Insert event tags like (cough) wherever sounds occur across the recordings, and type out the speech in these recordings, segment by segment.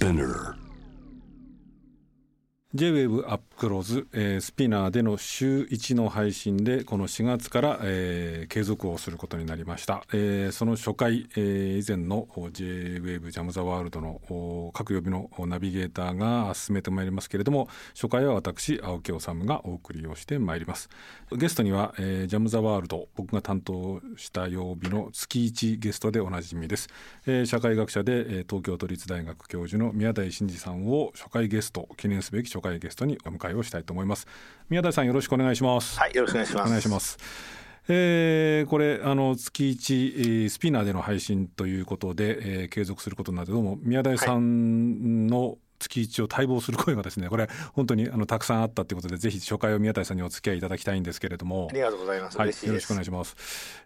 Spinner J-WAVE アップクローズ、えースピナーでの週1の配信でこの4月から、えー継続をすることになりました、えーその初回、えー以前の J-WAVE ジャム・ザ・ワールドのお各曜日のナビゲーターが進めてまいりますけれども初回は私青木治がお送りをしてまいります。ゲストには、えージャム・ザ・ワールド僕が担当した曜日の月1ゲストでおなじみです、えー社会学者で、東京都立大学教授の宮台真司さんを初回ゲスト記念すべき初回ゲストにお迎えをしたいと思います宮台さんよろしくお願いしますはい、よろしくお願いします。お願いします。えーこれあの月1、えースピナーでの配信ということで、えー継続することになってどうも宮台さんの月1を待望する声がですねこれ本当にあのたくさんあったということでぜひ初回を宮台さんにお付き合いいただきたいんですけれどもありがとうございます。はい。よろしくお願いします。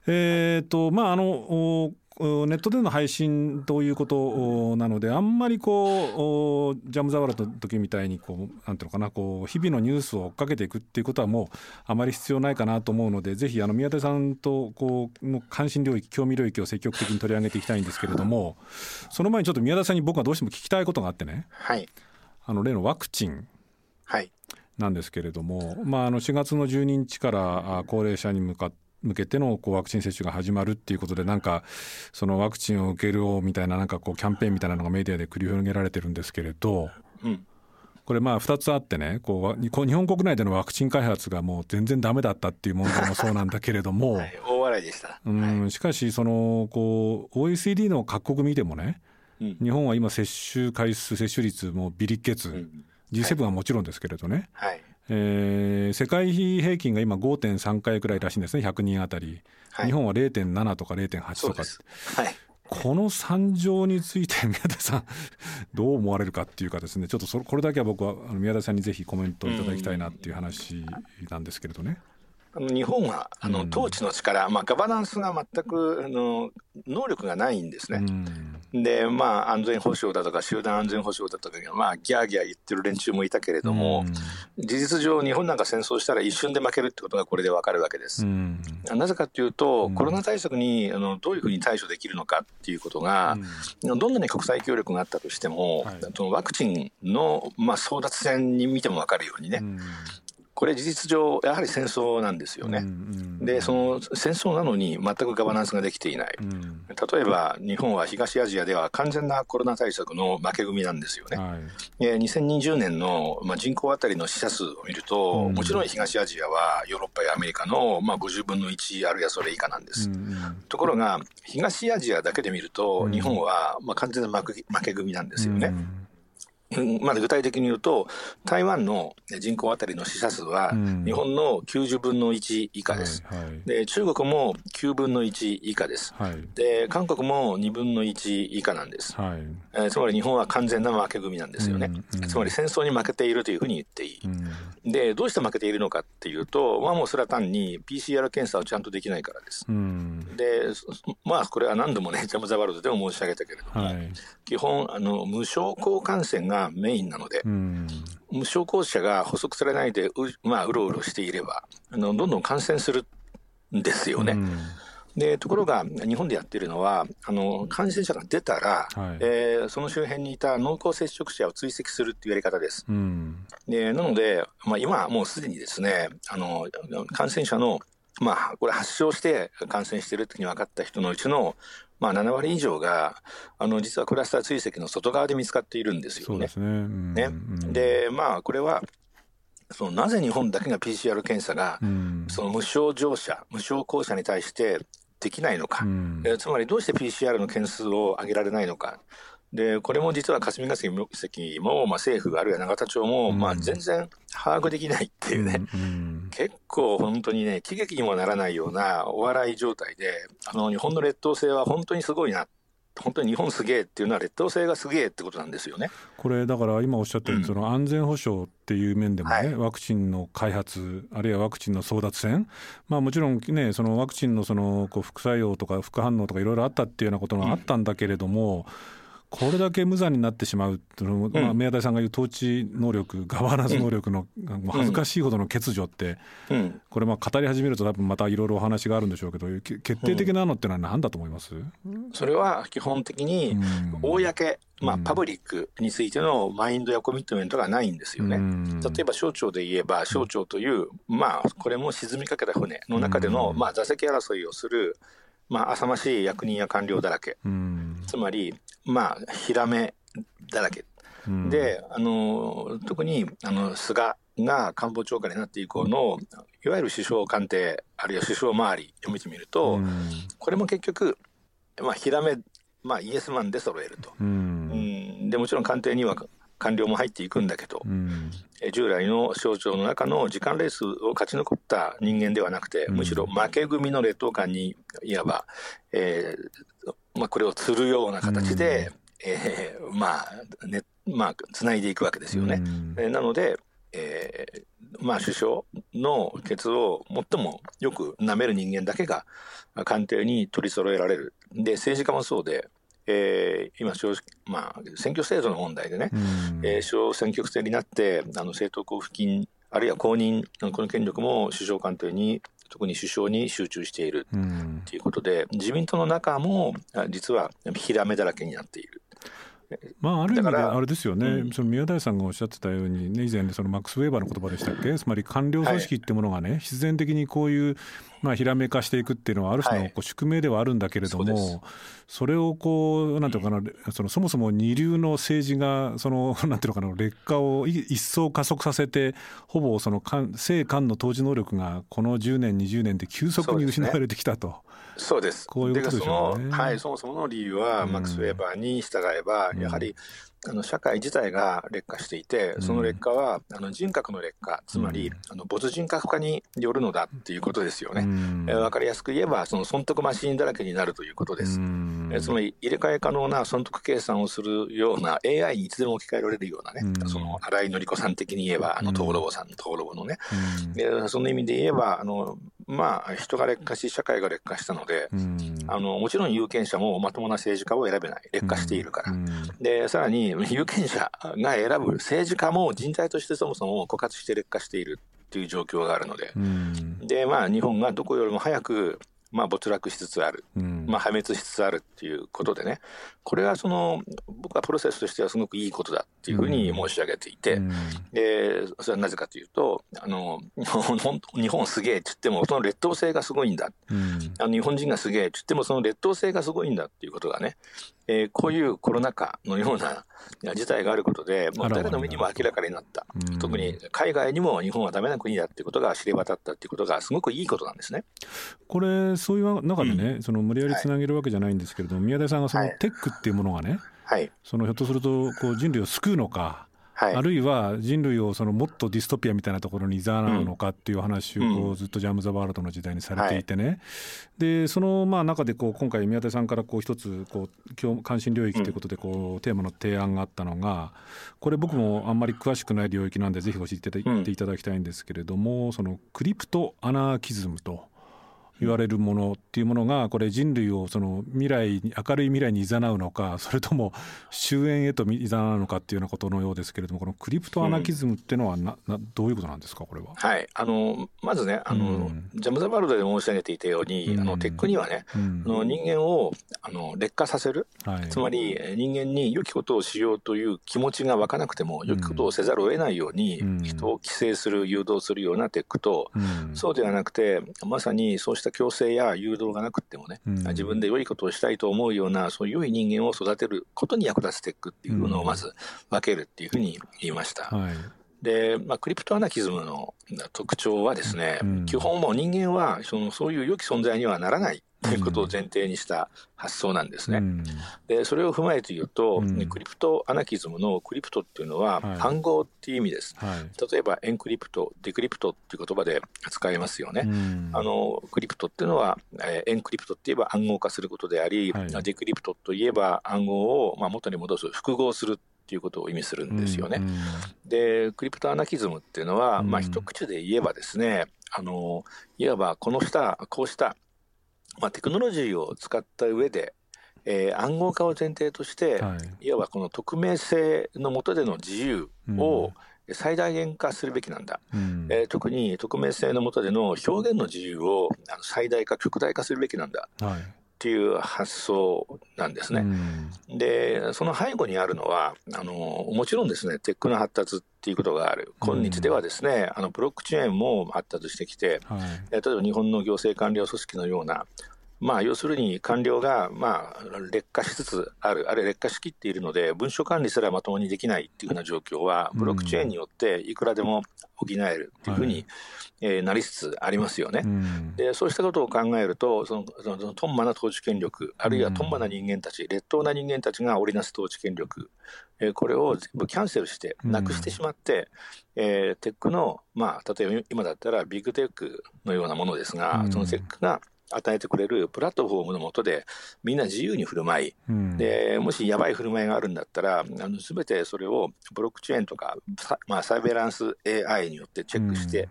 えっ、とまああのネットでの配信ということおなのであんまりこうおジャム・ザ・ワールドの時みたいにこうなんていうのかなこう日々のニュースを追っかけていくっていうことはもうあまり必要ないかなと思うのでぜひあの宮田さんとこうの関心領域興味領域を積極的に取り上げていきたいんですけれどもその前にちょっと宮田さんに僕はどうしても聞きたいことがあってねはい。あの例のワクチンはい。なんですけれども、まあ、あの4月の12日からあ高齢者に向か向けてのこうワクチン接種が始まるっていうことでなんかそのワクチンを受けるみたいななんかこうキャンペーンみたいなのがメディアで繰り広げられてるんですけれどうん。これまあ2つあってねこう日本国内でのワクチン開発がもう全然ダメだったっていう問題もそうなんだけれども、(laughs) はい。大笑いでした。うんしかしそのこう OECD の各国見てもねうん。日本は今接種回数接種率もビリッケツ、うん G7 はもちろんですけれどね、はい。えー世界平均が今5.3回くらいらしいんですね100人あたり、はい日本は0.7とか0.8とか。はい。この惨状について宮田さん (laughs) どう思われるかっていうかですねちょっとそこれだけは僕は宮田さんにぜひコメントいただきたいなっていう話なんですけれどね。あの日本はあのうん統治の力、まあガバナンスが全くあの能力がないんですうね。ん。で、まあ安全保障だとか集団安全保障だとかまあギャーギャー言ってる連中もいたけれども、事実上日本なんか戦争したら一瞬で負けるってことがこれでわかるわけです。う。ん。なぜかというと、うん。コロナ対策にあのどういうふうに対処できるのかっていうことが、どんなに国際協力があったとしても、はいそのワクチンの、まあ、争奪戦に見ても分かるようにね、うんこれ事実上やはり戦争なんですよね。うんでその戦争なのに全くガバナンスができていない。うん例えば日本は東アジアでは完全なコロナ対策の負け組なんですよね。はいえー2020年の、まあ、人口当たりの死者数を見ると、うんもちろん東アジアはヨーロッパやアメリカの、まあ、50分の1あるいはそれ以下なんです。うんところが東アジアだけで見ると、うん日本はまあ完全な負け組なんですよね。うんうんまあ、具体的に言うと台湾の人口当たりの死者数はうん日本の90分の1以下です。はいはいで中国も9分の1以下です。はいで韓国も2分の1以下なんです。はいえーつまり日本は完全な負け組なんですよね。うんうんつまり戦争に負けているというふうに言っていい。うんでどうして負けているのかっていうと、まあ、もうそれは単に PCR 検査をちゃんとできないからです。うんでそまあこれは何度もねジャム・ザ・ワールドでも申し上げたけれども、はい基本あの無症候感染がメインなので、うん。無症候者が捕捉されないでう,、まあ、うろうろしていればあのどんどん感染するんですよね。うん。でところが日本でやっているのはあの感染者が出たら、はい。えーその周辺にいた濃厚接触者を追跡するっていうやり方です。うん。でなので、まあ、今はもうすでにですねあの感染者の、まあ、これ発症して感染しているというふうに分かった人のうちの、まあ、7割以上があの実はクラスター追跡の外側で見つかっているんですよね。ですね。うん。ね。うん。でまあこれはそのなぜ日本だけが PCR 検査がうん。その無症状者無症候者に対してできないのか、うん。えーつまりどうして PCR の件数を上げられないのか。でこれも実は霞が関も、まあ、政府あるいは永田町も、うん。まあ、全然把握できないっていうね、うん結構本当にね喜劇にもならないようなお笑い状態であの日本の劣等生は本当にすごいな。本当に日本すげえっていうのは劣等生がすげえってことなんですよね。これだから今おっしゃったように、その安全保障っていう面でもね、はい。ワクチンの開発あるいはワクチンの争奪戦、まあ、もちろんねそのワクチンのそのこう副作用とか副反応とかいろいろあったっていうようなことがあったんだけれども、これだけ無残になってしまうっていうのも、まあ、宮台さんが言う統治能力ガバナンス能力の、恥ずかしいほどの欠如って、これまあ語り始めると多分またいろいろお話があるんでしょうけど決定的なのってのは何だと思います、それは基本的に公、まあ、パブリックについてのマインドやコミットメントがないんですよね。例えば省庁で言えば省庁という、まあ、これも沈みかけた船の中での、まあ、座席争いをするまあ、浅ましい役人や官僚だらけ、つまり、まあ、ひらめだらけ、であの特にあの菅が官房長官になって以降のいわゆる首相官邸あるいは首相周りを見てみると、これも結局、まあ、ひらめ、まあ、イエスマンで揃えると、うん。でもちろん官邸には官僚も入っていくんだけど、うん、従来の省庁の中の時間レースを勝ち残った人間ではなくて、むしろ負け組の劣等感にいわば、えーまあ、これを釣るような形で、うん、えー、まあねまあ、つないでいくわけですよね。うん、なので、えーまあ、首相のケツを最もよく舐める人間だけが官邸に取り揃えられる。で政治家もそうでえー、今まあ、選挙制度の問題でね、うん、えー、小選挙区制になってあの政党交付金あるいは公認この権力も首相官邸に特に首相に集中しているということで、うん、自民党の中も実はひらめだらけになっている。まあ、ある意味であれですよね、うん、その宮台さんがおっしゃってたように、ね、以前、そのマックス・ウェーバーの言葉でしたっけ、つまり官僚組織ってものがね、はい、必然的にこういうまあ、ひらめかしていくっていうのはある種のこう宿命ではあるんだけれども、はい、それをこうなんていうかな、そのそもそも二流の政治がその (laughs) なんていうのかな劣化を一層加速させてほぼその政官の当時能力がこの10年20年で急速に失われてきたと。そうです。こういうことでしょうね。はい、そもそもの理由は、マックス・ウェーバーに従えば、やはりあの社会自体が劣化していて、その劣化は、あの人格の劣化、つまり、あの没人格化によるのだっていうことですよね。えー、分かりやすく言えば、その損得マシンだらけになるということです。えー、つまり、入れ替え可能な損得計算をするような AI にいつでも置き換えられるようなね、その新井紀子さん的に言えば、あの、トーロボさん、トーロボのね、えー、その意味で言えば、あの、まあ、人が劣化し、社会が劣化したので、あのもちろん有権者もまともな政治家を選べない、劣化しているから。で、さらに有権者が選ぶ政治家も人材としてそもそも枯渇して劣化しているという状況があるので、で、まあ、日本がどこよりも早くまあ、没落しつつある、うん、まあ、破滅しつつあるっていうことでね、これはその僕はプロセスとしてはすごくいいことだっていうふうに申し上げていて、うん、でそれはなぜかというと、あの (laughs) 日本すげえって言っても、その劣等性がすごいんだ、うん、あの日本人がすげえって言っても、その劣等性がすごいんだっていうことがね、えー、こういうコロナ禍のような事態があることで、もう誰の目にも明らかになった、特に海外にも日本はだめな国だっていうことが知れ渡ったっていうことが、すごくいいことなんですね。これ、そういう中でね、うん、その無理やりつなげるわけじゃないんですけれども、はい、宮台さんがそのテックっていうものがね、はい、そのひょっとするとこう人類を救うのか、はい、あるいは人類をそのもっとディストピアみたいなところに誘うのかっていう話をこうずっとジャム・ザ・ワールドの時代にされていてね、はい、でそのまあ中でこう今回宮田さんからこう一つこう関心領域ということでこうテーマの提案があったのがこれ僕もあんまり詳しくない領域なんでぜひ教えていただきたいんですけれどもそのクリプトアナーキズムと。言われるものっていうものがこれ人類をその未来に明るい未来に誘うのかそれとも終焉へと誘うのかっていうようなことのようですけれどもこのクリプトアナキズムっていうのはな、などういうことなんですかこれは？はい。あのまずねあの、うん、ジャム・ザ・ワールドで申し上げていたように、うん、あのテックにはね、うん、あの人間をあの劣化させる、はい、つまり人間に良きことをしようという気持ちが湧かなくても良きことをせざるを得ないように、人を規制する誘導するようなテックと、そうではなくてまさにそうした強制や誘導がなくてもね、うん、自分で良いことをしたいと思うような、そういう良い人間を育てることに役立つテックっていうのをまず分けるっていうふうに言いました。はい、で、まあ、クリプトアナキズムの特徴はですね、うん、基本もう人間はそのそういう良き存在にはならないということを前提にした発想なんですね。うん、でそれを踏まえて言うと、うん、 crypto-anarchism の crypto っていうのは暗号っていう意味です。はい、例えば encrypt、decrypt っていう言葉で使えますよね。うん、あの crypto っていうのは、えー、 encrypt って言えば暗号化することであり、はい、 decrypt といえば暗号をまあ元に戻す復号するっていうことを意味するんですよね。うんうん、で crypto-anarchism っていうのは、まあ一口で言えばですねあのいわばこの下こうしたまあ、テクノロジーを使った上で、えー、暗号化を前提として、はい、いわばこの匿名性の下での自由を、最大限化するべきなんだ、うん、えー、特に匿名性の下での表現の自由を最大化極大化するべきなんだ、はい、っていう発想なんですね。うん、でその背後にあるのはあのもちろんですねテックの発達っていうことがある。今日ではですね、うん、あのブロックチェーンも発達してきて、はい、例えば日本の行政官僚組織のようなまあ、要するに官僚が、まあ、劣化しつつある、あるいは劣化しきっているので、文書管理すらまともにできないっていうふうな状況は、ブロックチェーンによっていくらでも補えるっていうふうに、はい、えー、なりつつありますよね。うん、でそうしたことを考えると、そのそのトンマな統治権力、あるいはトンマな人間たち、劣等な人間たちが織りなす統治権力、えー、これを全部キャンセルして、なくしてしまって、うん、えー、テックの、まあ、例えば今だったらビッグテックのようなものですが、うん、そのテックが与えてくれるプラットフォームの下でみんな自由に振る舞い、うん、でもしやばい振る舞いがあるんだったらあの全てそれをブロックチェーンとか、まあ、サイベランス AI によってチェックして、うん、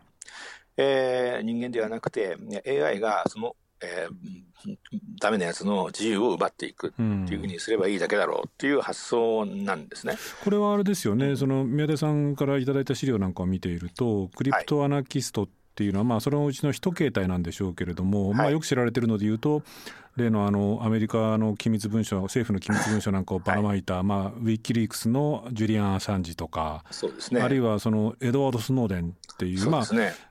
えー、人間ではなくて AI がそのえー、ダメなやつの自由を奪っていくっていうふうにすればいいだけだろうっていう発想なんですね、これはあれですよね、その宮出さんからいただいた資料なんかを見ていると、クリプトアナキストっていうのは、まあ、そのうちの一形態なんでしょうけれども、はい、まあ、よく知られてるのでいうと、例のあのアメリカの機密文書、政府の機密文書なんかをばらまいた、はい、まあ、ウィキリークスのジュリアン・アサンジとか、そうですね、あるいはそのエドワード・スノーデンっていう、うね、ま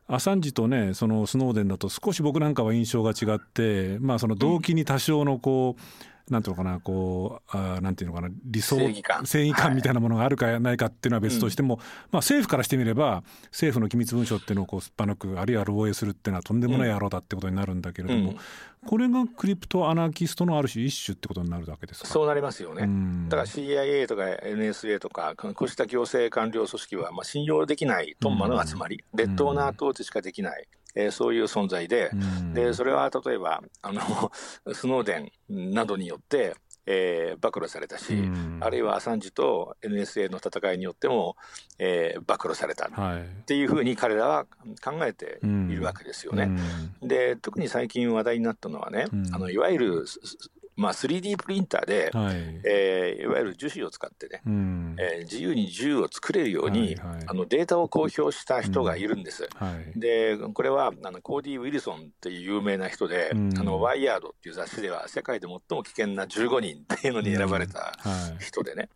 あ、アサンジとね、そのスノーデンだと少し僕なんかは印象が違って、まあ、その動機に多少のこう、うんなんていうのかなこうあなんていうのかな理想正義感。正義感みたいなものがあるかないかっていうのは別としても、はい、まあ、政府からしてみれば政府の機密文書っていうのをこうすっぱ抜くあるいは漏洩するっていうのはとんでもない野郎だってことになるんだけれども、うん、これがクリプトアナーキストのある種一種ってことになるわけですかそうなりますよね、うん、だから CIA とか NSA とかこうした行政官僚組織はまあ信用できないトンマの集まり、うん、劣等な統治しかできない。えー、そういう存在で、でそれは例えばあの (laughs) スノーデンなどによってえー、暴露されたし、うん、あるいはアサンジと NSA の戦いによっても、えー、暴露された。っていうふうに彼らは考えているわけですよね。うん、で特に最近話題になったのはね、うん、あのいわゆるまあ、3D プリンターで、はい。えー、いわゆる樹脂を使ってね、うん、えー、自由に銃を作れるように、はいはい、あのデータを公表した人がいるんです。うん。はい、でこれはあのコーディ・ウィルソンっていう有名な人で、うん、あのワイヤードっていう雑誌では世界で最も危険な15人っていうのに選ばれた人でね、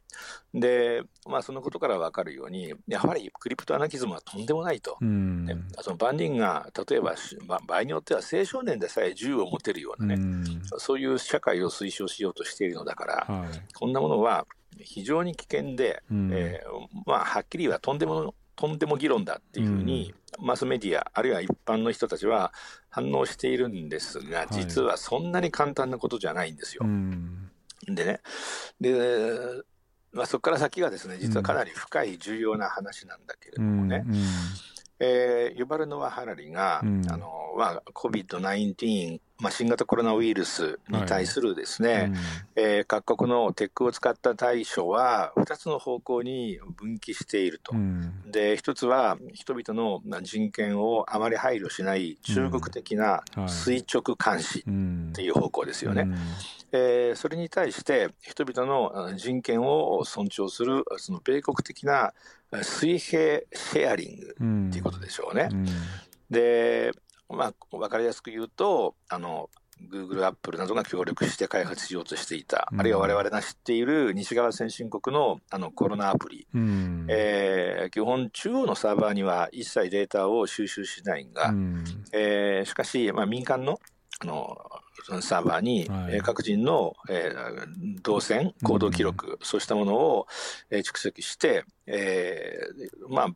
で、まあ、そのことから分かるように、やはりクリプトアナキズムはとんでもないと、うん、その万人が例えば、まあ、場合によっては青少年でさえ銃を持てるようなね、うん、そういう社会を推奨しようとしているのだから、はい、こんなものは非常に危険で、うん、えー、まあ、はっきりはとんでもとんでも議論だっていうふうに、マスメディア、あるいは一般の人たちは反応しているんですが、実はそんなに簡単なことじゃないんですよ。でね。でまあ、そこから先がですね実はかなり深い重要な話なんだけれどもね、うんうん、えー、ユバルノワ・ハラリが、うん、あのまあ、COVID-19、まあ、新型コロナウイルスに対するですね、はい。うん、えー、各国のテックを使った対処は2つの方向に分岐していると、うん、で1つは人々の人権をあまり配慮しない中国的な垂直監視っていう方向ですよね。うん。えー、それに対して人々の人権を尊重するその米国的な水平シェアリングっていうことでしょうね。うんうん、で、まあ、分かりやすく言うとあのグーグル、アップルなどが協力して開発しようとしていた、うん、あるいは我々が知っている西側先進国のあのコロナアプリ、うん、えー、基本、中央のサーバーには一切データを収集しないが、うん、えー、しかし、まあ、民間のあのサーバーに、はい、各人の、えー、動線、行動記録、うん、そうしたものを、えー、蓄積して、えー、まあ、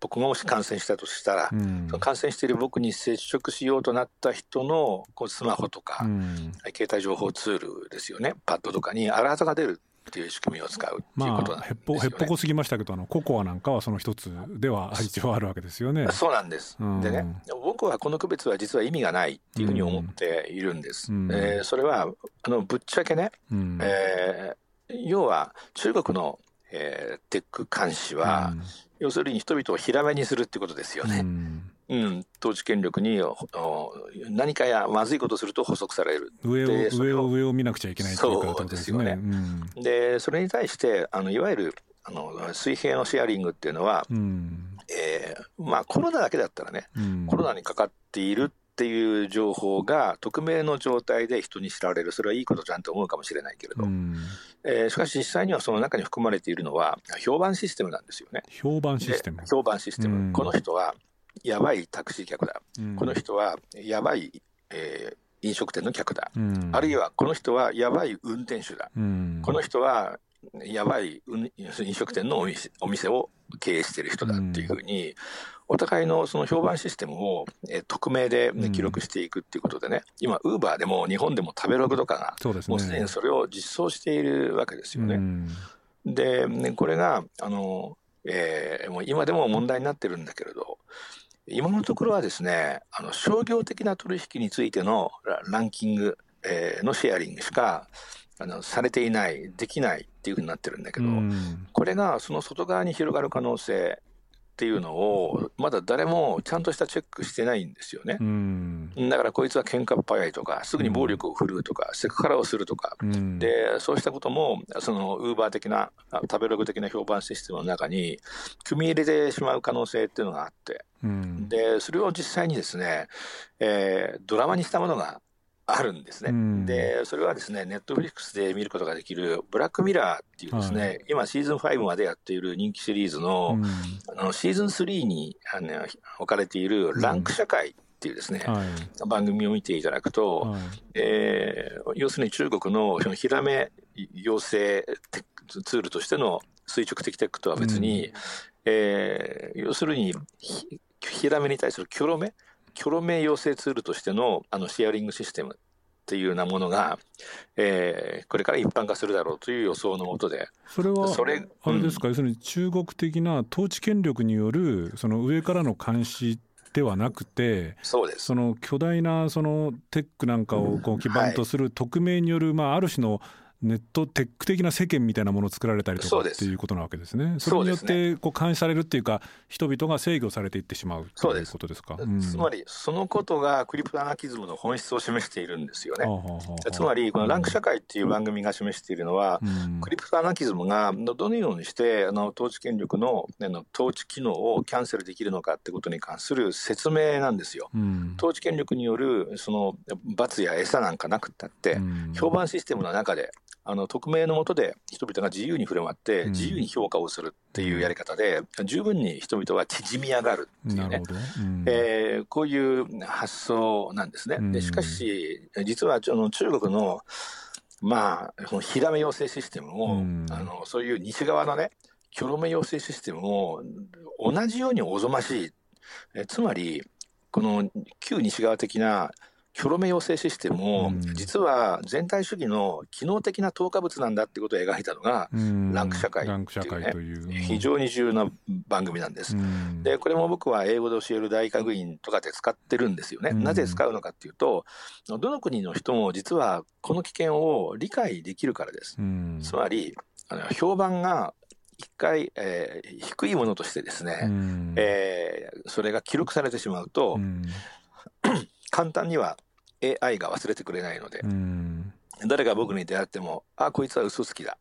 僕ももし感染したとしたら、うん、感染している僕に接触しようとなった人のこうスマホとか、うん、携帯情報ツールですよね、パッドとかにアラートが出るっていう仕組みを使うっていうことなんですよ、ね、まあ、へっぽこすぎましたけどあのココアなんかはその一つでは一応あるわけですよね。そうなんです、うん、でね僕はこの区別は実は意味がないっていうふうに思っているんです。うん、えー、それはあのぶっちゃけね、うん、えー、要は中国の、えー、テック監視は、うん、要するに人々をひらめにするってことですよね。うん、統治権力に何かやまずいことすると補足される。上を上を上を見なくちゃいけないということですよね。うん、でそれに対してあのいわゆるあの水平のシェアリングっていうのは、うん、えー、まあ、コロナだけだったらね、うん、コロナにかかっているっていう情報が匿名の状態で人に知られる。それはいいことじゃんと思うかもしれないけれど、うん、えー、しかし実際にはその中に含まれているのは評判システムなんですよね。評判システム。評判システム、この人はやばいタクシー客だ、この人はやばい、えー、飲食店の客だ、あるいはこの人はやばい運転手だ、この人はやばい飲食店のお店を経営している人だっていうふうに、お互いのその評判システムを、え匿名で、ね、記録していくっていうことでね、今、ウーバーでも日本でも食べログとかが、もうすでにそれを実装しているわけですよね。で、ね、これが、あの、えー、もう今でも問題になってるんだけれど、今のところはですね、あの商業的な取引についてのランキング、えー、のシェアリングしかあのされていない、できないっていうふうになってるんだけど、これがその外側に広がる可能性、っていうのをまだ誰もちゃんとしたチェックしてないんですよね。だからこいつは喧嘩っ早いとかすぐに暴力を振るうとか、セクハラをするとか、でそうしたこともそのウーバー的な食べログ的な評判システムの中に組み入れてしまう可能性っていうのがあって、でそれを実際にですね、えー、ドラマにしたものがあるんですね、うん、でそれはですねネットフリックスで見ることができる「ブラックミラー」っていうですね、はい、今シーズン5までやっている人気シリーズのうん、あのシーズン3にあの置かれている「ランク社会」っていうですね、うんはい、番組を見ていただくと、はい、えー、要するに中国のそのヒラメ養成ツールとしての垂直的テックとは別に、うん、えー、要するにヒラメに対するキョロメキョロメ養成ツールとしてのあのシェアリングシステムっていうようなものが、えー、これから一般化するだろうという予想のもとで、それはそれ、あれですか、うん、要するに中国的な統治権力によるその上からの監視ではなくて、そうです。その巨大なそのテックなんかをこう基盤とする匿名による、まあ、ある種のネットテック的な世間みたいなものを作られたりとかっていうことなわけですね。それによってこう監視されるっていうか、人々が制御されていってしまうということですか？すうん、つまり、そのことがクリプトアナキズムの本質を示しているんですよね。つまり、このランク社会っていう番組が示しているのは、うん、クリプトアナキズムがどのようにしてあの統治権力のの統治機能をキャンセルできるのかってことに関する説明なんですよ。うん、統治権力によるその罰や餌なんかなくったって、評判システムの中であの匿名のもとで人々が自由に振る舞って自由に評価をするっていうやり方で、うん、十分に人々は縮み上がるっていうね、うん、えー、こういう発想なんですね。でしかし実はあの中国のまあ、このヒラメ養成システムも、うん、あのそういう西側のね、キョロメ養成システムも同じようにおぞましい。えつまり、この旧西側的なョロメ養成システムも、実は全体主義の機能的な投下物なんだってことを描いたのが、ランク社会っていうね、非常に重要な番組なんです。で、これも僕は英語で教える大学院とかで使ってるんですよね。なぜ使うのかっていうと、どの国の人も実はこの危険を理解できるからです。つまり、あの評判が一回、えー、低いものとしてですね、えー、それが記録されてしまうと、簡単には AI が忘れてくれないので、誰が僕に出会っても、あこいつは嘘つきだ。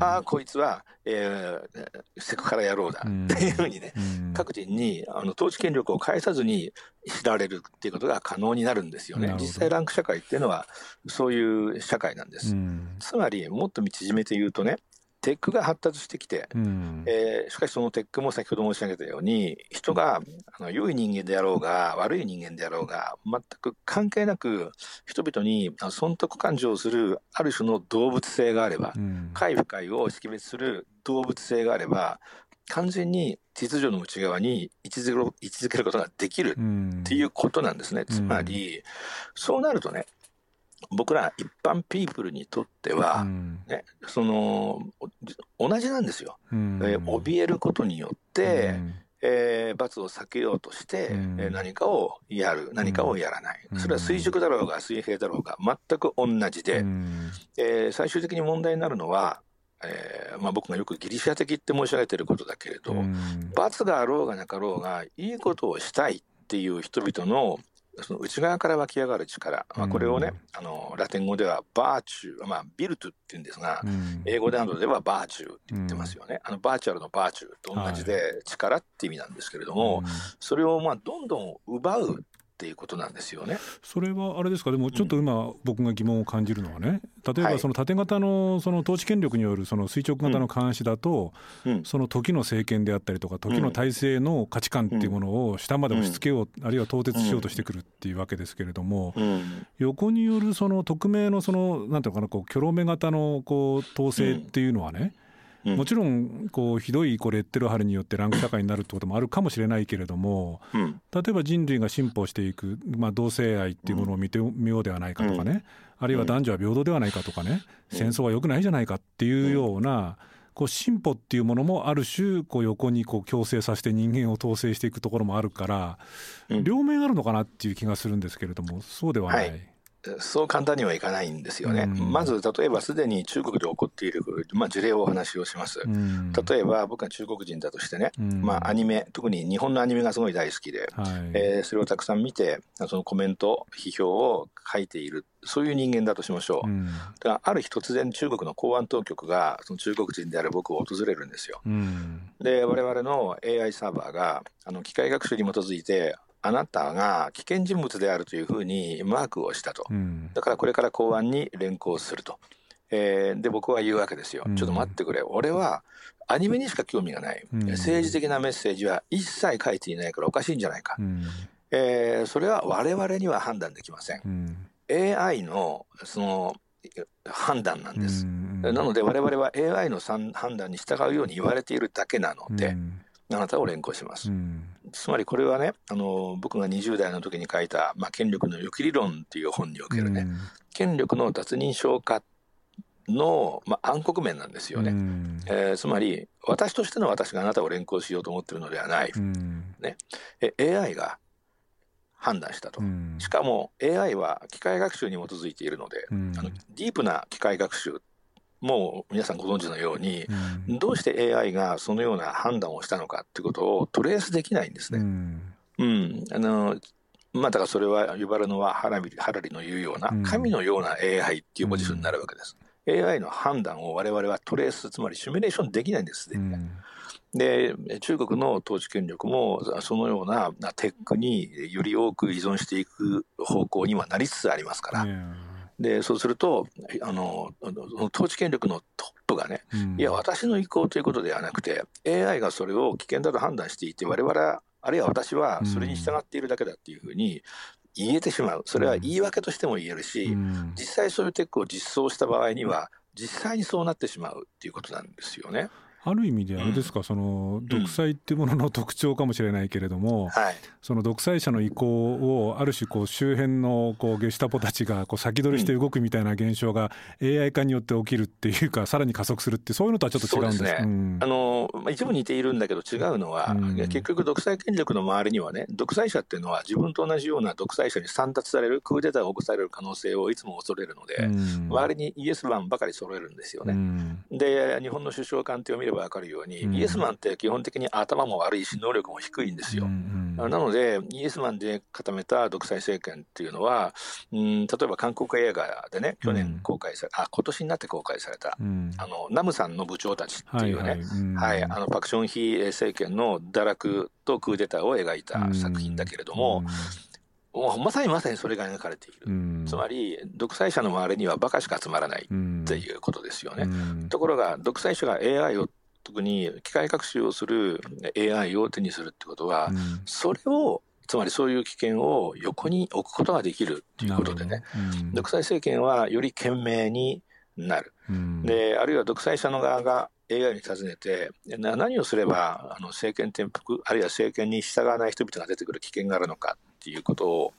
ああ、こいつは、えー、セクハラ野郎だ、っていうふうにね、各人にあの統治権力を返さずに知られるっていうことが可能になるんですよね。実際ランク社会っていうのはそういう社会なんです。つまりもっと縮めて言うとね、テックが発達してきて、うん、えー、しかしそのテックも先ほど申し上げたように、人があの良い人間であろうが、悪い人間であろうが、全く関係なく、人々に損得感情をするある種の動物性があれば、うん、快不快を識別する動物性があれば、完全に秩序の内側に位置づけることができるっていうことなんですね。つまり、そうなるとね、僕ら一般ピープルにとっては、ね、その同じなんですよ、うん、えー、怯えることによって、うん、えー、罰を避けようとして、うん、えー、何かをやる。何かをやらない、それは垂直だろうが水平だろうが全く同じで、うん、えー、最終的に問題になるのはえーまあ、僕がよくギリシャ的って申し上げてることだけれど、罰があろうがなかろうがいいことをしたいっっていう人々のその内側から湧き上がる力、まあ、これをね、うん、あのラテン語ではバーチュー、まあ、ビルトって言うんですが、うん、英語でなどではバーチューって言ってますよね、うん、あのバーチャルのバーチューと同じで力って意味なんですけれども、はい、それをまあどんどん奪うっていうことなんですよね。それはあれですか？でもちょっと今僕が疑問を感じるのはね例えばその縦型のその統治権力によるその垂直型の監視だと、その時の政権であったりとか時の体制の価値観っていうものを下まで押し付けよう、あるいは凍結しようとしてくるっていうわけですけれども、横によるその匿名のそのなんていうのかなこうキョ型のこう統制っていうのはね、もちろんこうひどいこうレッテル貼りによってランク社会になるってこともあるかもしれないけれども、うん、例えば人類が進歩していく、まあ、同性愛っていうものを見てみようではないかとかね、あるいは男女は平等ではないかとかね、戦争は良くないじゃないかっていうような、こう進歩っていうものもある種こう横にこう強制させて人間を統制していくところもあるから、両面あるのかなっていう気がするんですけれどもそうではない。はいそう簡単にはいかないんですよね。うん、まず、例えばすでに中国で起こっている、まあ、事例をお話をします。うん、例えば、僕が中国人だとしてね、うん、まあ、アニメ、特に日本のアニメがすごい大好きで、はい、えー、それをたくさん見て、そのコメント、批評を書いている、そういう人間だとしましょう。だからある日突然中国の公安当局が、その中国人である僕を訪れるんですよ。で、我々の AI サーバーが、あの機械学習に基づいて、あなたが危険人物であるというふうにマークをしたと、うん、だからこれから公安に連行すると、えー、で僕は言うわけですよ、うん、ちょっと待ってくれ、俺はアニメにしか興味がない、うん、政治的なメッセージは一切書いていないからおかしいんじゃないか、うん、えー、それは我々には判断できません。うん、AI のその判断なんです。なので我々は AI の判断に従うように言われているだけなので、あなたを連行します。うん、つまりこれはねあの僕が20代の時に書いた「まあ、権力の予期理論」っていう本におけるね、うん、権力の脱認証化の、まあ、暗黒面なんですよね、うん、えー、つまり私としての私があなたを連行しようと思ってるのではない、うん、ね、え AI が判断したと、うん、しかも AI は機械学習に基づいているので、あのディープな機械学習もう皆さんご存知のように、うん、どうして AI がそのような判断をしたのかっていうことをトレースできないんですね。うん、うん、あのまあ、だからそれは呼ばれるのはハラリハラリの言うような神のような AI っていうポジションになるわけです。うん、AI の判断を我々はトレースつまりシミュレーションできないんですでに、で中国の統治権力もそのようなテックにより多く依存していく方向にはなりつつありますから。でそうするとあの統治権力のトップがね、うん、いや私の意向ということではなくて AI がそれを危険だと判断していて我々あるいは私はそれに従っているだけだっていうふうに言えてしまう。それは言い訳としても言えるし、うん、実際そういうテックを実装した場合には実際にそうなってしまうっていうことなんですよね。ある意味であれですか、うん、その独裁っていうものの特徴かもしれないけれども、うんはい、その独裁者の意向をある種こう周辺のこうゲシュタポたちがこう先取りして動くみたいな現象が AI 化によって起きるっていうかさらに加速するってそういうのとはちょっと違うんです。ね、うん、あの一部似ているんだけど違うのは、結局独裁権力の周りにはね独裁者っていうのは自分と同じような独裁者に散達されるクーデターを起こされる可能性をいつも恐れるので、周りにイエスマンばかり揃えるんですよね。で日本の首相官邸を見れば分かるように、イエスマンって基本的に頭も悪いし能力も低いんですよ。うんうん、なのでイエスマンで固めた独裁政権っていうのは、うん、例えば韓国映画でね去年公開され、うん、あ今年になって公開された、うん、あのナムさんの部長たちっていうね、はい、はいはい、あのパク・ションヒ政権の堕落とクーデターを描いた作品だけれども、まさにまさにそれが描かれている、うん、つまり独裁者の周りにはバカしか集まらないっていうことですよね。うん、ところが独裁者が AI を特に機械学習をする AI を手にするってことは、うん、それをつまりそういう危険を横に置くことができるということでね、うん、独裁政権はより賢明になる、うん、であるいは独裁者の側が AI に尋ねて何をすればあの政権転覆あるいは政権に従わない人々が出てくる危険があるのかっていうことを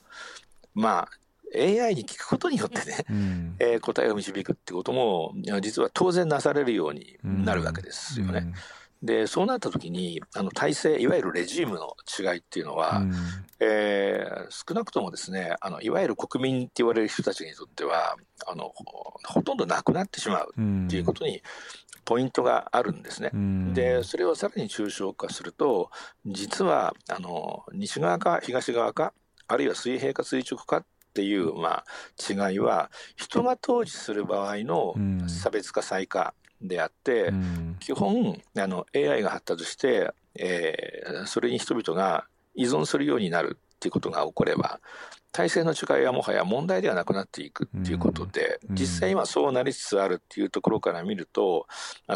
まあ AI に聞くことによってね、うん、えー、答えを導くってことも実は当然なされるようになるわけですよね。うん。でそうなった時にあの体制いわゆるレジームの違いっていうのは、うん、えー、少なくともですねあのいわゆる国民って言われる人たちにとってはあのほとんどなくなってしまうっていうことにポイントがあるんですね。でそれをさらに抽象化すると実はあの西側か東側かあるいは水平か垂直かっていう、まあ、違いは人が統治する場合の差別化再化であって、基本あの AI が発達して、えー、それに人々が依存するようになるっていうことが起これば体制の違いはもはや問題ではなくなっていくっていうことで、実際今そうなりつつあるっていうところから見ると、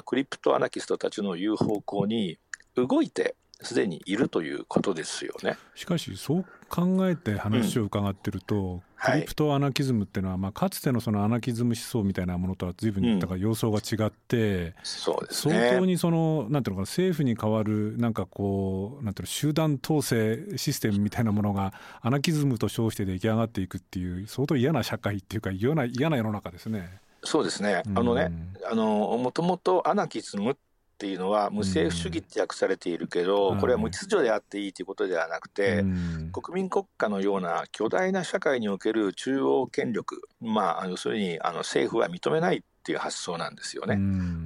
クリプトアナキストたちの言う方向に動いてすでにいるということですよね。しかしそう考えて話を伺ってると、うんクリプトアナキズムっていうのは、まあ、かつてのそのアナキズム思想みたいなものとは随分だから様相が違って、そうです相当にそのなんていうのかな政府に代わるなんかこうなんていうの集団統制システムみたいなものがアナキズムと称して出来上がっていくっていう相当嫌な社会っていうか嫌な嫌な世の中ですね。そうですね。あのね、あのもともとアナキズムっっていうのは無政府主義って訳されているけど、これは無秩序であっていいということではなくて、国民国家のような巨大な社会における中央権力まあ要するにあの政府は認めないっていう発想なんですよね。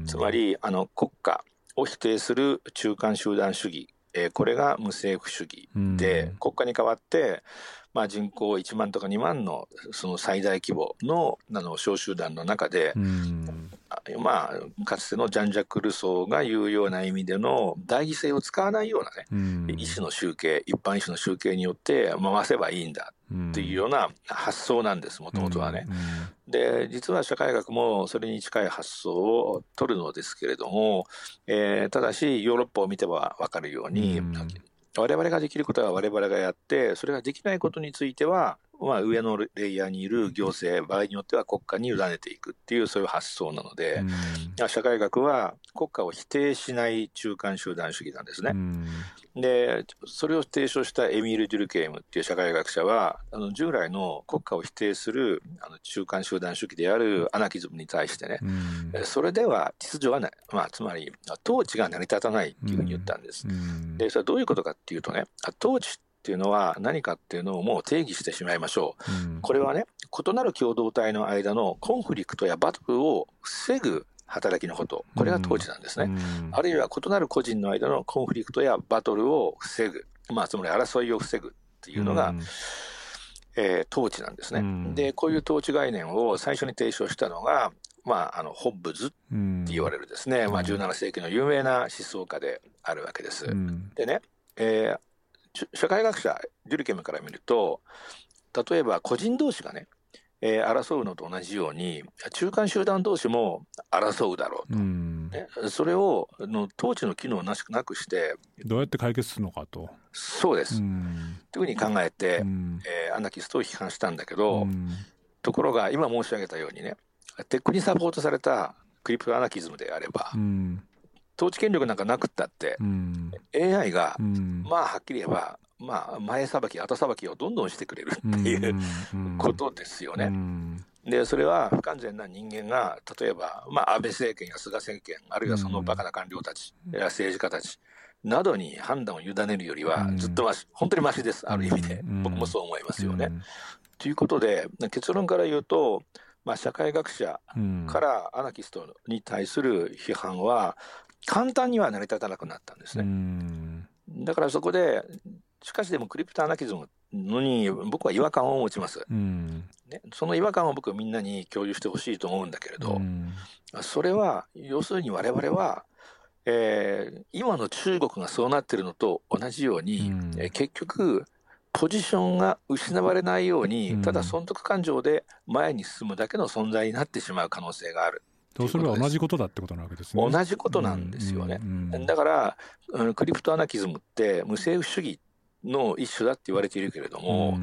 つまりあの国家を否定する中間集団主義。えー、これが無政府主義で、国家に代わって、まあ、人口1万とか2万のその最大規模のあの小集団の中で、まあ、かつてのジャン・ジャック・ルソーが言うような意味での代議制を使わないようなね、医師の集計一般医師の集計によって回せばいいんだっていうような発想なんですもともとはね。で実は社会学もそれに近い発想を取るのですけれども、えー、ただしヨーロッパを見ては分かるように、我々ができることは我々がやってそれができないことについてはまあ、上のレイヤーにいる行政、場合によっては国家に委ねていくっていう、そういう発想なので、うん、社会学は国家を否定しない中間集団主義なんですね。うん、で、それを提唱したエミール・デュルケームっていう社会学者は、あの従来の国家を否定するあの中間集団主義であるアナキズムに対してね、うん、それでは秩序がない、まあ、つまり統治が成り立たないっていうふうに言ったんです。で、それはどういうことかっていうとね、統治っていうのは何かっていうのをもう定義してしまいましょう。うん、これはね、異なる共同体の間のコンフリクトやバトルを防ぐ働きのこと、これが統治なんですね。うん、あるいは異なる個人の間のコンフリクトやバトルを防ぐ、まあ、つまり争いを防ぐっていうのが、うん、えー、統治なんですね、うん、で、こういう統治概念を最初に提唱したのが、まあ、あのホッブズって言われるですね、まあ、17世紀の有名な思想家であるわけです。でね、えー、社会学者デュリケムから見ると例えば個人同士がね、えー、争うのと同じように中間集団同士も争うだろうと、ね、それをの統治の機能をなしなくしてどうやって解決するのかと。そうです、というふうに考えて、えー、アナキストを批判したんだけどところが今申し上げたようにねテックにサポートされたクリプトアナキズムであれば、統治権力なんかなくったって、うん、AI が、うん、まあはっきり言えば、まあ、前さばき後さばきをどんどんしてくれるっていうことですよね。でそれは不完全な人間が例えば、まあ、安倍政権や菅政権あるいはそのバカな官僚たち、や政治家たちなどに判断を委ねるよりはずっとまし、本当にましです。ある意味で、僕もそう思いますよね。ということで結論から言うとまあ、社会学者からアナキストに対する批判は簡単には成り立たなくなったんですね。だからそこでしかしでもクリプトアナキズムのに僕は違和感を持ちます、ね、その違和感を僕はみんなに共有してほしいと思うんだけれど、それは要するに我々は、えー、今の中国がそうなってるのと同じように、えー、結局ポジションが失われないように、ただ損得感情で前に進むだけの存在になってしまう可能性がある。それは同じことだってことなわけですね。同じことなんですよね。だから、クリプトアナキズムって無政府主義の一種だって言われているけれども、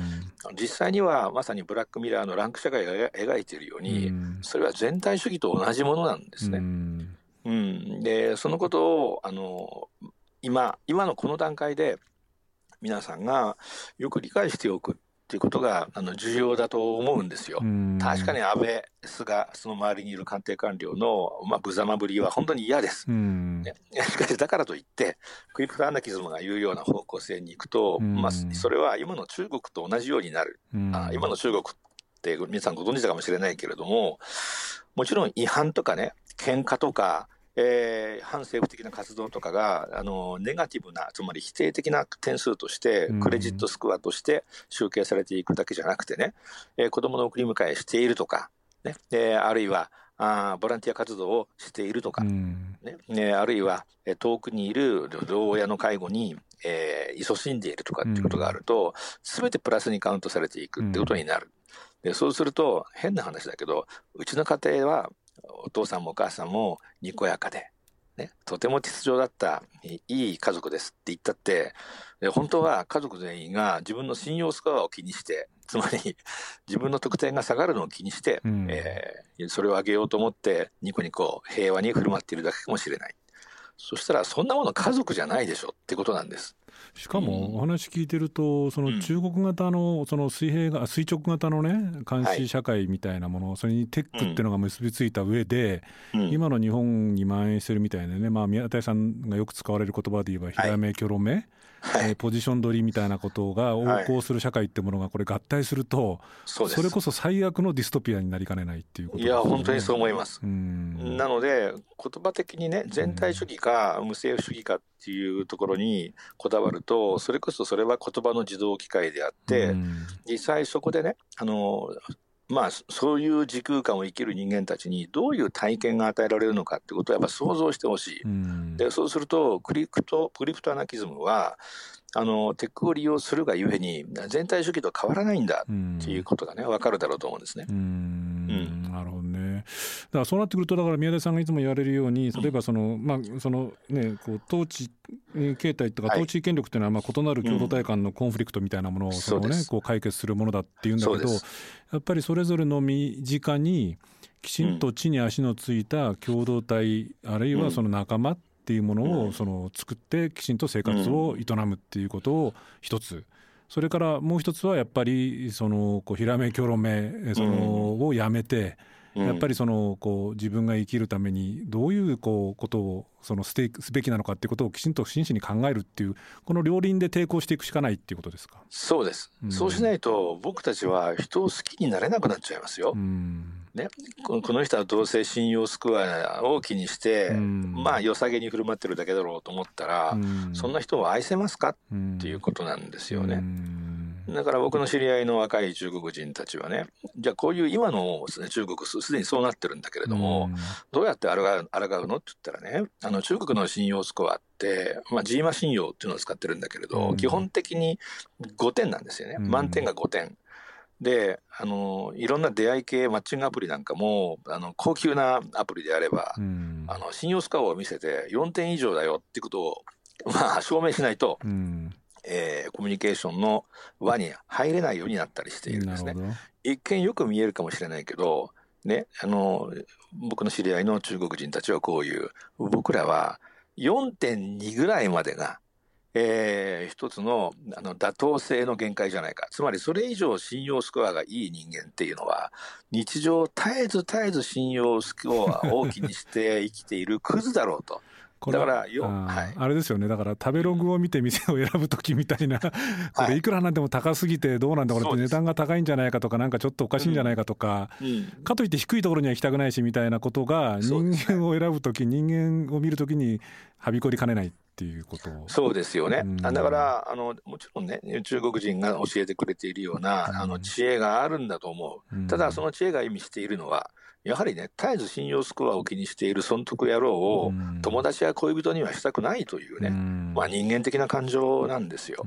実際にはまさにブラックミラーのランク社会が描いているように、それは全体主義と同じものなんですね。うん、でそのことをあの今今のこの段階で皆さんがよく理解しておく。っていうことがあの重要だと思うんですよ。確かに安倍、菅、その周りにいる官邸官僚の、まあ、無様ぶりは本当に嫌です。ね、しかし、だからといって、クリプトアナキズムが言うような方向性に行くと、まあ、それは今の中国と同じようになる。あ今の中国って皆さんご存知だかもしれないけれども、もちろん違反とかね、喧嘩とか、えー、反政府的な活動とかがあのネガティブなつまり否定的な点数としてクレジットスコアとして集計されていくだけじゃなくてね、えー、子どもの送り迎えしているとか、ねえー、あるいはあボランティア活動をしているとか、ねね、あるいは遠くにいる老親の介護に、えー、勤しんでいるとかっていうことがあると、す、べ、てプラスにカウントされていくってことになる。でそうすると変な話だけどうちの家庭はお父さんもお母さんもにこやかで、ね、とても秩序だったいい家族ですって言ったって本当は家族全員が自分の信用スコアを気にしてつまり自分の得点が下がるのを気にして、うん、えー、それを上げようと思ってニコニコ平和に振る舞っているだけかもしれないそしたらそんなもの家族じゃないでしょってことなんです。しかもお話聞いてると、その中国型のその水平が垂直型のね監視社会みたいなもの、それにテックっていうのが結びついた上で、今の日本に蔓延してるみたいなね、まあ、宮台さんがよく使われる言葉で言えば、ひらめ、きょろめ、はい、えー、ポジション取りみたいなことが横行する社会ってものがこれ合体すると、それこそ最悪のディストピアになりかねないっていうこと、ね、いや本当にそう思います。なので言葉的にね全体主義か無政府主義かっていうところにこだわるとそれこそそれは言葉の自動機械であって、実際そこでねあのまあ、そういう時空間を生きる人間たちにどういう体験が与えられるのかってことをやっぱ想像してほしい、うん、でそうするとクリプトクリプトアナキズムはあのテックを利用するがゆえに全体主義と変わらないんだっていうことがね分かるだろうと思うんですね。うん、うん。なるほどねだからそうなってくるとだから宮田さんがいつも言われるように例えばその、まあそのね、こう統治形態とか統治権力っていうのはまあ異なる共同体間のコンフリクトみたいなものをその、ね、こう解決するものだっていうんだけどやっぱりそれぞれの身近にきちんと地に足のついた共同体、あるいはその仲間っていうものをその作ってきちんと生活を営むっていうことを一つ。それからもう一つはやっぱりそのこうひらめきょろめそのをやめて、やっぱりそのこう自分が生きるためにどういうこうことをそのすすべきなのかっていうことをきちんと真摯に考えるっていうこの両輪で抵抗していくしかないっていうことですか？そうです、うん、そうしないと僕たちは人を好きになれなくなっちゃいますよ。うん。ね、この人はどうせ信用スコアを気にして、うん、まあ良さげに振る舞ってるだけだろうと思ったら、うん、そんな人を愛せますか？っていうことなんですよね。うんだから僕の知り合いの若い中国人たちはね、じゃあこういう今の、ね、中国すでにそうなってるんだけれども、どうやって抗う抗うのって言ったらね、あの中国の信用スコアって、まあ、ジーマ信用っていうのを使ってるんだけれど、基本的に5点なんですよね。満点が5点。で、あの、いろんな出会い系マッチングアプリなんかも、あの、高級なアプリであれば、あの、信用スコアを見せて4点以上だよっていうことを、まあ、証明しないと、えー、コミュニケーションの輪に入れないようになったりしているんですね。一見よく見えるかもしれないけど、ね、あの、僕の知り合いの中国人たちはこういう、僕らは4.2ぐらいまでが、えー、一つのあの妥当性の限界じゃないか。つまりそれ以上信用スコアがいい人間っていうのは、日常絶えず絶えず信用スコアを気にして生きているクズだろうと。これだからよ、はい、あれですよね。だから食べログを見て店を選ぶ時みたいな (laughs) これいくらなんでも高すぎてどうなんだこれって値段が高いんじゃないかとかなんかちょっとおかしいんじゃないかとか、うん、かといって低いところには行きたくないしみたいなことが人間を選ぶ時人間を見る時にはびこりかねないっていうこと。そうですよね、うん、だからあのもちろんね中国人が教えてくれているような、あの知恵があるんだと思う、ただその知恵が意味しているのはやはりね、絶えず信用スコアを気にしている損得野郎を友達や恋人にはしたくないというね、まあ、人間的な感情なんですよ。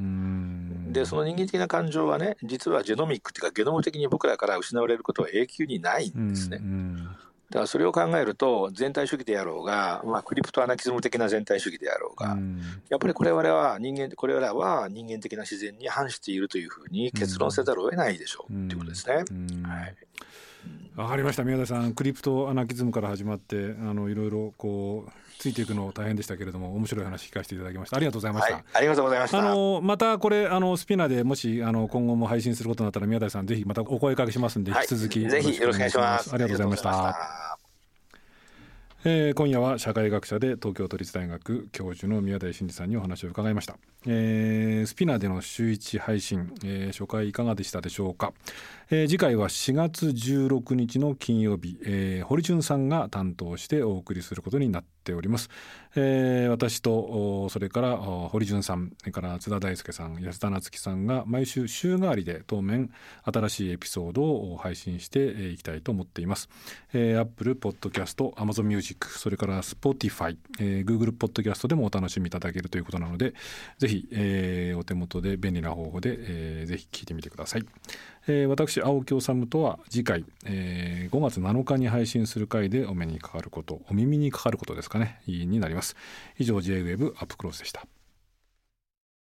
で、その人間的な感情はね、実はジェノミックっていうか、ゲノム的に僕らから失われることは永久にないんですね。だからそれを考えると、全体主義であろうが、まあ、クリプトアナキズム的な全体主義であろうが、やっぱりこれ我々は人間、これらは人間的な自然に反しているというふうに結論せざるを得ないでしょう、ということですね。はいわかりました。宮田さんクリプトアナキズムから始まってあのいろいろこうついていくの大変でしたけれども面白い話聞かせていただきました。ありがとうございました、はい、ありがとうございました。あのまたこれあのスピナーでもしあの今後も配信することになったら宮田さんぜひまたお声かけしますんで、引き続きぜひよろしくお願いします。ありがとうございました。えー、今夜は社会学者で東京都立大学教授の宮台真司さんにお話を伺いました、えー、スピナーでの週一配信、えー、初回いかがでしたでしょうか、えー、次回は4月16日の金曜日、えー、堀潤さんが担当してお送りすることになっております、えー、私とそれから堀潤さんそれから津田大輔さん安田夏樹さんが毎週週替わりで当面新しいエピソードを配信していきたいと思っています、えー、Apple Podcast Amazon Music それから Spotify、えー、Google ポッドキャストでもお楽しみいただけるということなのでぜひ、えー、お手元で便利な方法で、えー、ぜひ聞いてみてください、えー、私青木治とは次回、えー、5月7日に配信する回でお目にかかることお耳にかかることですかね。になります。以上 JWEB アップクロスでした。